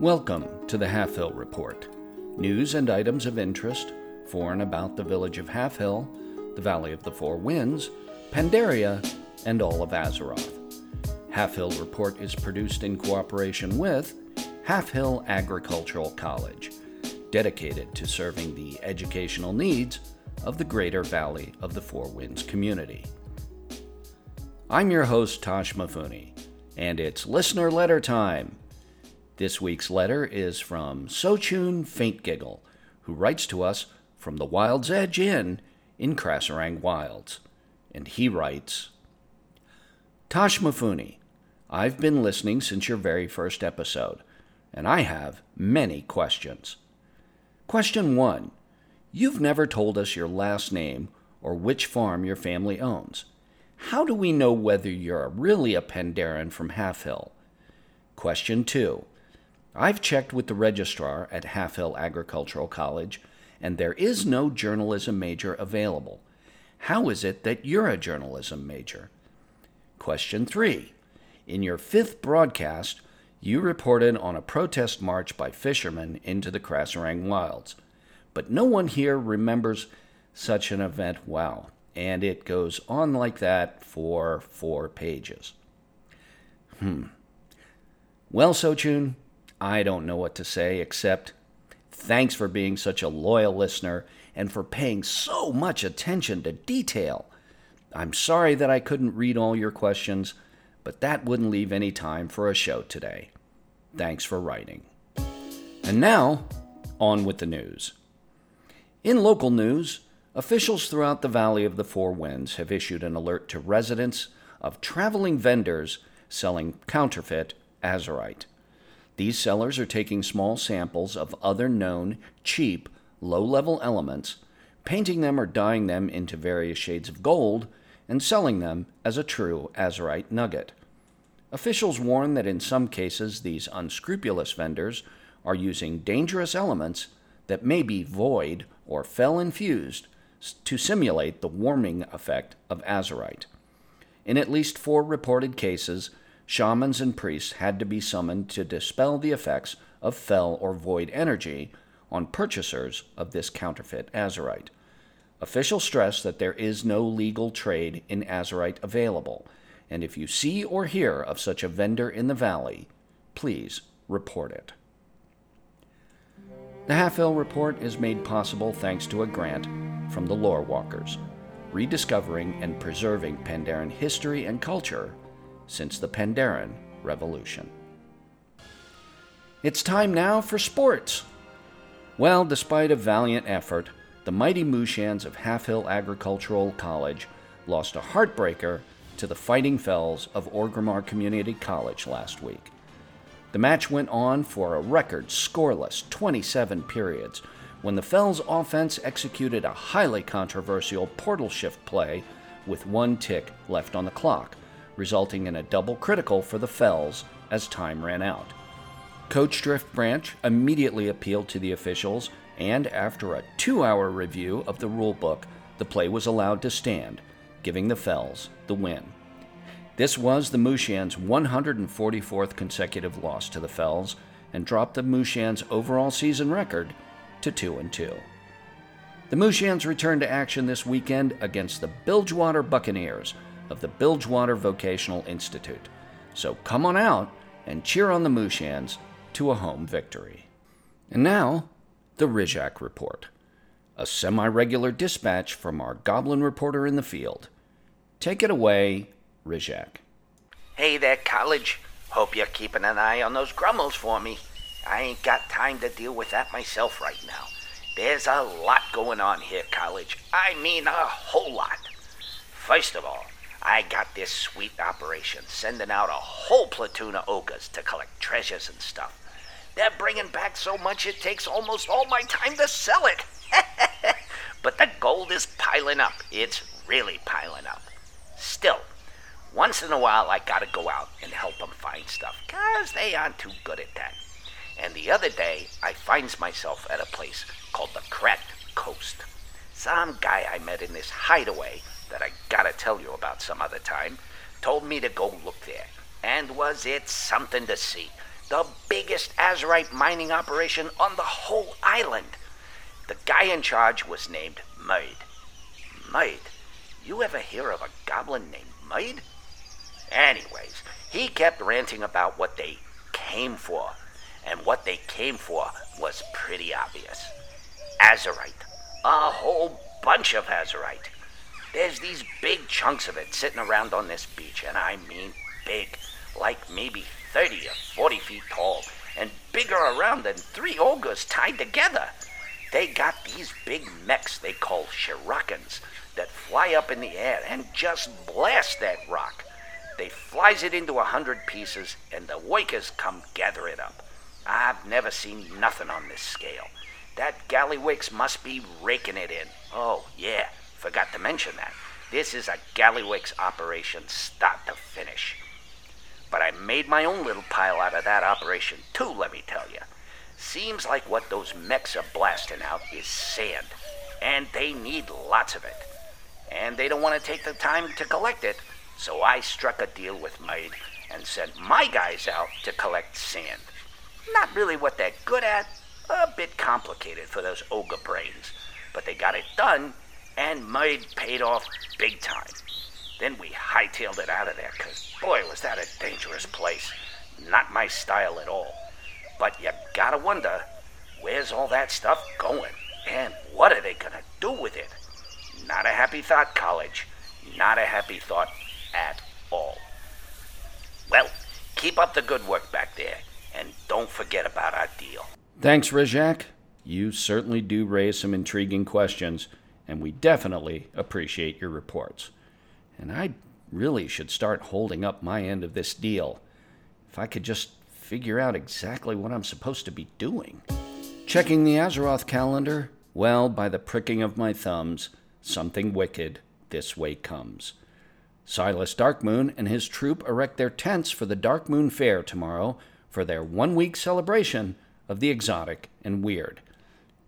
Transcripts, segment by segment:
Welcome to the Half Hill Report. News and items of interest for and about the village of Half Hill, the Valley of the Four Winds, Pandaria, and all of Azeroth. Half Hill Report is produced in cooperation with Half Hill Agricultural College, dedicated to serving the educational needs of the greater Valley of the Four Winds community. I'm your host, Toshmifune, and it's listener letter time. This week's letter is from Sochun Faintgiggle, who writes to us from the Wild's Edge Inn in Krasarang Wilds. And he writes Toshmifune, I've been listening since your very first episode, and I have many questions. Question 1 You've never told us your last name or which farm your family owns. How do we know whether you're really a Pandaren from Half Hill? Question 2 I've checked with the registrar at Half Hill Agricultural College, and there is no journalism major available. How is it that you're a journalism major? Question 3. In your fifth broadcast, you reported on a protest march by fishermen into the Krasarang wilds. But no one here remembers such an event well, and it goes on like that for four pages. Hmm. Well, Sochun, I don't know what to say except thanks for being such a loyal listener and for paying so much attention to detail. I'm sorry that I couldn't read all your questions, but that wouldn't leave any time for a show today. Thanks for writing. And now, on with the news. In local news, officials throughout the Valley of the Four Winds have issued an alert to residents of traveling vendors selling counterfeit azurite. These sellers are taking small samples of other known, cheap, low level elements, painting them or dyeing them into various shades of gold, and selling them as a true azurite nugget. Officials warn that in some cases these unscrupulous vendors are using dangerous elements that may be void or fel infused to simulate the warming effect of azurite. In at least four reported cases, shamans and priests had to be summoned to dispel the effects of fel or void energy on purchasers of this counterfeit azurite. Officials stress that there is no legal trade in azurite available, and if you see or hear of such a vendor in the valley, please report it. The Half Hill Report is made possible thanks to a grant from the Lore Walkers, rediscovering and preserving Pandaren history and culture since the Pandaren Revolution. It's time now for sports. Well, despite a valiant effort, the mighty Mooshans of Half Hill Agricultural College lost a heartbreaker to the Fighting Fells of Orgrimmar Community College last week. The match went on for a record scoreless 27 periods when the Fells offense executed a highly controversial portal shift play with one tick left on the clock resulting in a double critical for the Fells as time ran out. Coach Drift Branch immediately appealed to the officials, and after a two hour review of the rulebook, the play was allowed to stand, giving the Fells the win. This was the Mooshans' 144th consecutive loss to the Fells and dropped the Mooshans' overall season record to 2 and 2. The Mooshans return to action this weekend against the Bilgewater Buccaneers, of the Bilgewater Vocational Institute. So come on out and cheer on the Mooshans to a home victory. And now, the Rizhak Report, a semi regular dispatch from our goblin reporter in the field. Take it away, Rizhak. Hey there, college. Hope you're keeping an eye on those grummles for me. I ain't got time to deal with that myself right now. There's a lot going on here, college. I mean, a whole lot. First of all, I got this sweet operation, sending out a whole platoon of ogres to collect treasures and stuff. They're bringing back so much it takes almost all my time to sell it. but the gold is piling up. It's really piling up. Still, once in a while I gotta go out and help them find stuff, 'cause they aren't too good at that. And the other day, I finds myself at a place called the Cracked Coast. Some guy I met in this hideaway that I gotta tell you about some other time, told me to go look there. And was it something to see? The biggest azurite mining operation on the whole island. The guy in charge was named Merd. Merd? You ever hear of a goblin named Merd? Anyways, he kept ranting about what they came for. And what they came for was pretty obvious. Azurite. A whole bunch of azurite. There's these big chunks of it sitting around on this beach, and I mean big, like maybe 30 or 40 feet tall, and bigger around than three ogres tied together. They got these big mechs they call shurikens that fly up in the air and just blast that rock. They flies it into a hundred pieces, and the wakers come gather it up. I've never seen nothing on this scale. That Gallywix must be raking it in. Oh, yeah, Forgot to mention that. This is a Gallywix operation start to finish. But I made my own little pile out of that operation, too, let me tell you. Seems like what those mechs are blasting out is sand, and they need lots of it. And they don't want to take the time to collect it, so I struck a deal with Merd and sent my guys out to collect sand. Not really what they're good at, a bit complicated for those ogre brains, but they got it done and Merd paid off big time. Then we hightailed it out of there, because boy, was that a dangerous place. Not my style at all. But you gotta wonder where's all that stuff going? And what are they gonna do with it? Not a happy thought, college. Not a happy thought at all. Well, keep up the good work back there, and don't forget about our deal. Thanks, Rizhak. You certainly do raise some intriguing questions and we definitely appreciate your reports. And I really should start holding up my end of this deal. If I could just figure out exactly what I'm supposed to be doing. Checking the Azeroth calendar, well, by the pricking of my thumbs, something wicked this way comes. Silas Darkmoon and his troupe erect their tents for the Darkmoon Faire tomorrow for their one week celebration of the exotic and weird.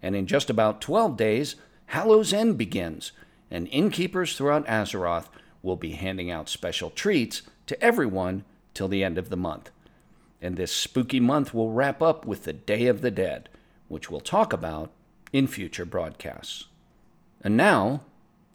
And in just about 12 days, Hallows End begins, and innkeepers throughout Azeroth will be handing out special treats to everyone till the end of the month. And this spooky month will wrap up with the Day of the Dead, which we'll talk about in future broadcasts. And now,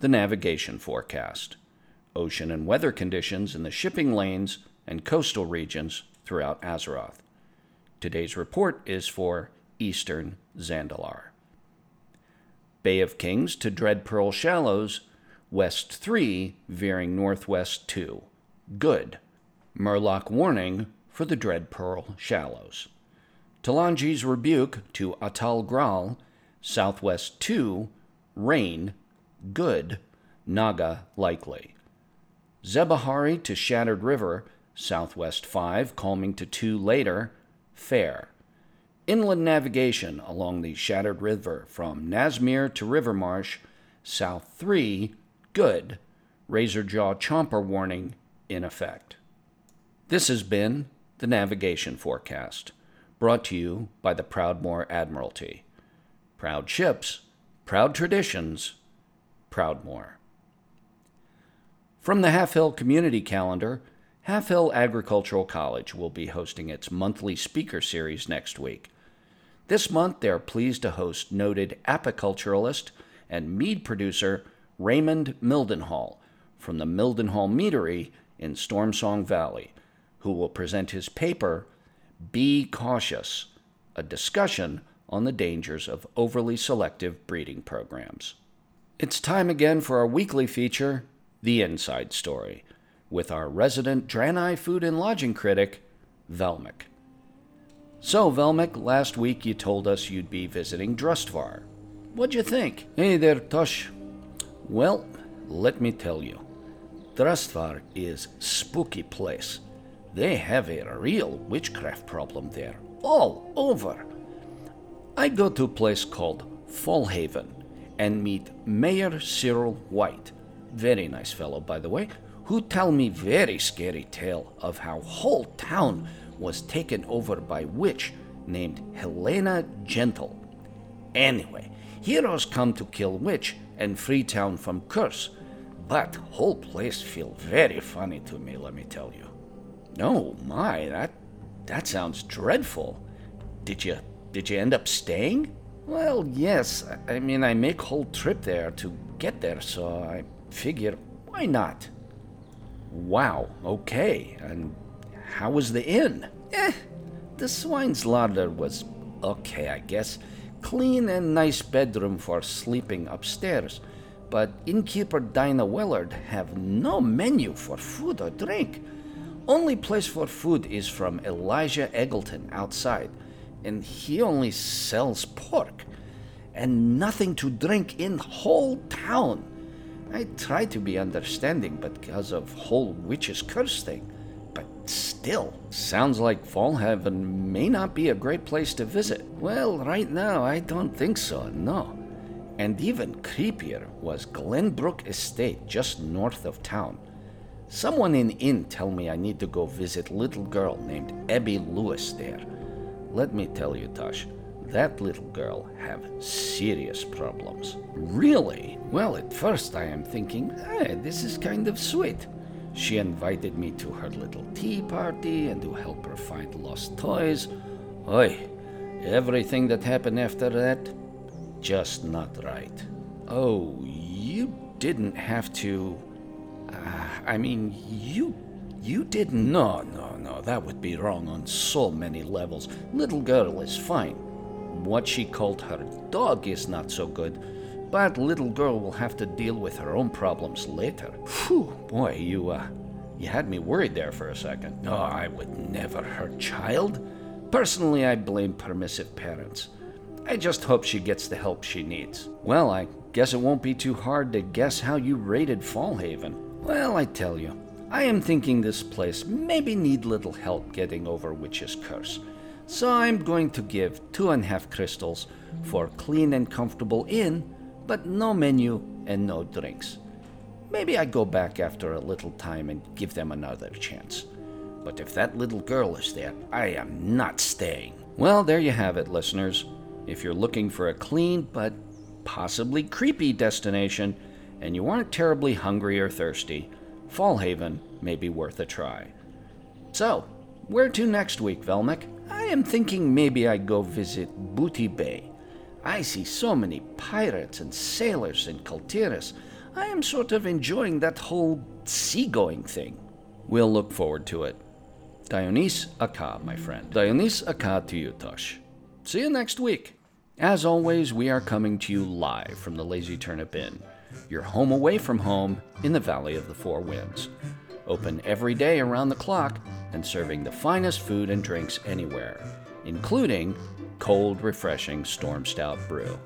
the navigation forecast ocean and weather conditions in the shipping lanes and coastal regions throughout Azeroth. Today's report is for Eastern Zandalar. Bay of Kings to Dread Pearl Shallows, west 3, veering northwest 2. Good. Murloc warning for the Dread Pearl Shallows. Talanji's rebuke to Atal Gral, southwest 2, rain, good, Naga likely. Zebahari to Shattered River, southwest 5, calming to 2 later, fair. Inland navigation along the Shattered River from Nazmir to Rivermarsh, South 3, good. Razorjaw Chomper warning in effect. This has been the Navigation Forecast, brought to you by the Proudmoore Admiralty. Proud ships, proud traditions, Proudmoore. From the Half Hill Community Calendar, Half Hill Agricultural College will be hosting its monthly speaker series next week. This month, they are pleased to host noted apiculturalist and mead producer Raymond Mildenhall from the Mildenhall Meadery in Stormsong Valley, who will present his paper, Be Cautious, a discussion on the dangers of overly selective breeding programs. It's time again for our weekly feature, The Inside Story, with our resident Draenei food and lodging critic, Velmic. So, Velmic, last week you told us you'd be visiting Drustvar. What'd you think? Hey there, Tosh. Well, let me tell you. Drustvar is spooky place. They have a real witchcraft problem there, all over. I go to a place called Fallhaven and meet Mayor Cyril White, very nice fellow by the way, who tell me very scary tale of how whole town was taken over by witch named Helena Gentle. Anyway, heroes come to kill witch and free town from curse, but whole place feel very funny to me, let me tell you. Oh my, that that sounds dreadful. Did you did you end up staying? Well, yes. I mean, I make whole trip there to get there, so I figure why not? Wow, okay. And how was the inn? Eh, the swine's larder was okay, I guess. Clean and nice bedroom for sleeping upstairs. But innkeeper Dinah Willard have no menu for food or drink. Only place for food is from Elijah Eggleton outside, and he only sells pork. And nothing to drink in whole town. I try to be understanding because of whole witch's curse thing. But still, sounds like Fallhaven may not be a great place to visit. Well, right now, I don't think so, no. And even creepier was Glenbrook Estate just north of town. Someone in inn tell me I need to go visit little girl named Abby Lewis there. Let me tell you, Tosh, that little girl have serious problems. Really? Well, at first I am thinking, hey, this is kind of sweet. She invited me to her little tea party and to help her find lost toys. Oi, everything that happened after that, just not right. Oh, you didn't have to. Uh, I mean, you. You didn't. No, no, no, that would be wrong on so many levels. Little girl is fine. What she called her dog is not so good, but little girl will have to deal with her own problems later. Phew, boy, you, uh, you had me worried there for a second. No, I would never hurt child. Personally, I blame permissive parents. I just hope she gets the help she needs. Well, I guess it won't be too hard to guess how you rated Fallhaven. Well, I tell you, I am thinking this place maybe need little help getting over Witch's Curse. So I'm going to give two and a half crystals for clean and comfortable inn, but no menu and no drinks. Maybe I go back after a little time and give them another chance. But if that little girl is there, I am not staying. Well, there you have it, listeners. If you're looking for a clean but possibly creepy destination and you aren't terribly hungry or thirsty, Fallhaven may be worth a try. So, where to next week, Velmic? I am thinking maybe I go visit Booty Bay. I see so many pirates and sailors in Kul Tiras. I am sort of enjoying that whole seagoing thing. We'll look forward to it. Dioniss aca, my friend. Dioniss aca to you, Tosh. See you next week. As always, we are coming to you live from the Lazy Turnip Inn, your home away from home in the Valley of the Four Winds. Open every day around the clock and serving the finest food and drinks anywhere, including cold, refreshing Storm Stout brew.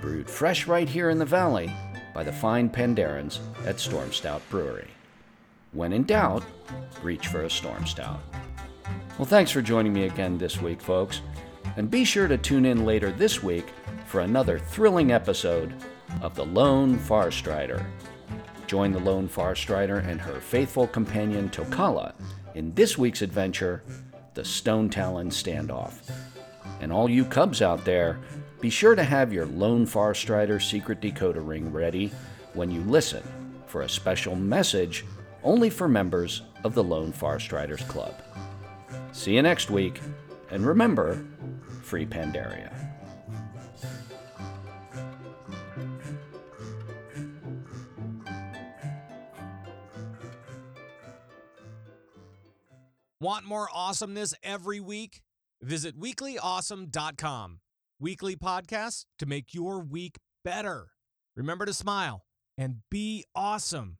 Brewed fresh right here in the valley by the fine Pandarans at Storm Stout Brewery. When in doubt, reach for a Storm Stout. Well, thanks for joining me again this week, folks. And be sure to tune in later this week for another thrilling episode of The Lone Farstrider. Join the Lone Farstrider and her faithful companion Tokala in this week's adventure, The Stone Talon Standoff. And all you cubs out there, be sure to have your Lone Farstrider secret decoder ring ready when you listen for a special message only for members of the Lone Farstriders Club. See you next week, and remember, free Pandaria. Want more awesomeness every week? Visit weeklyawesome.com. Weekly podcasts to make your week better. Remember to smile and be awesome.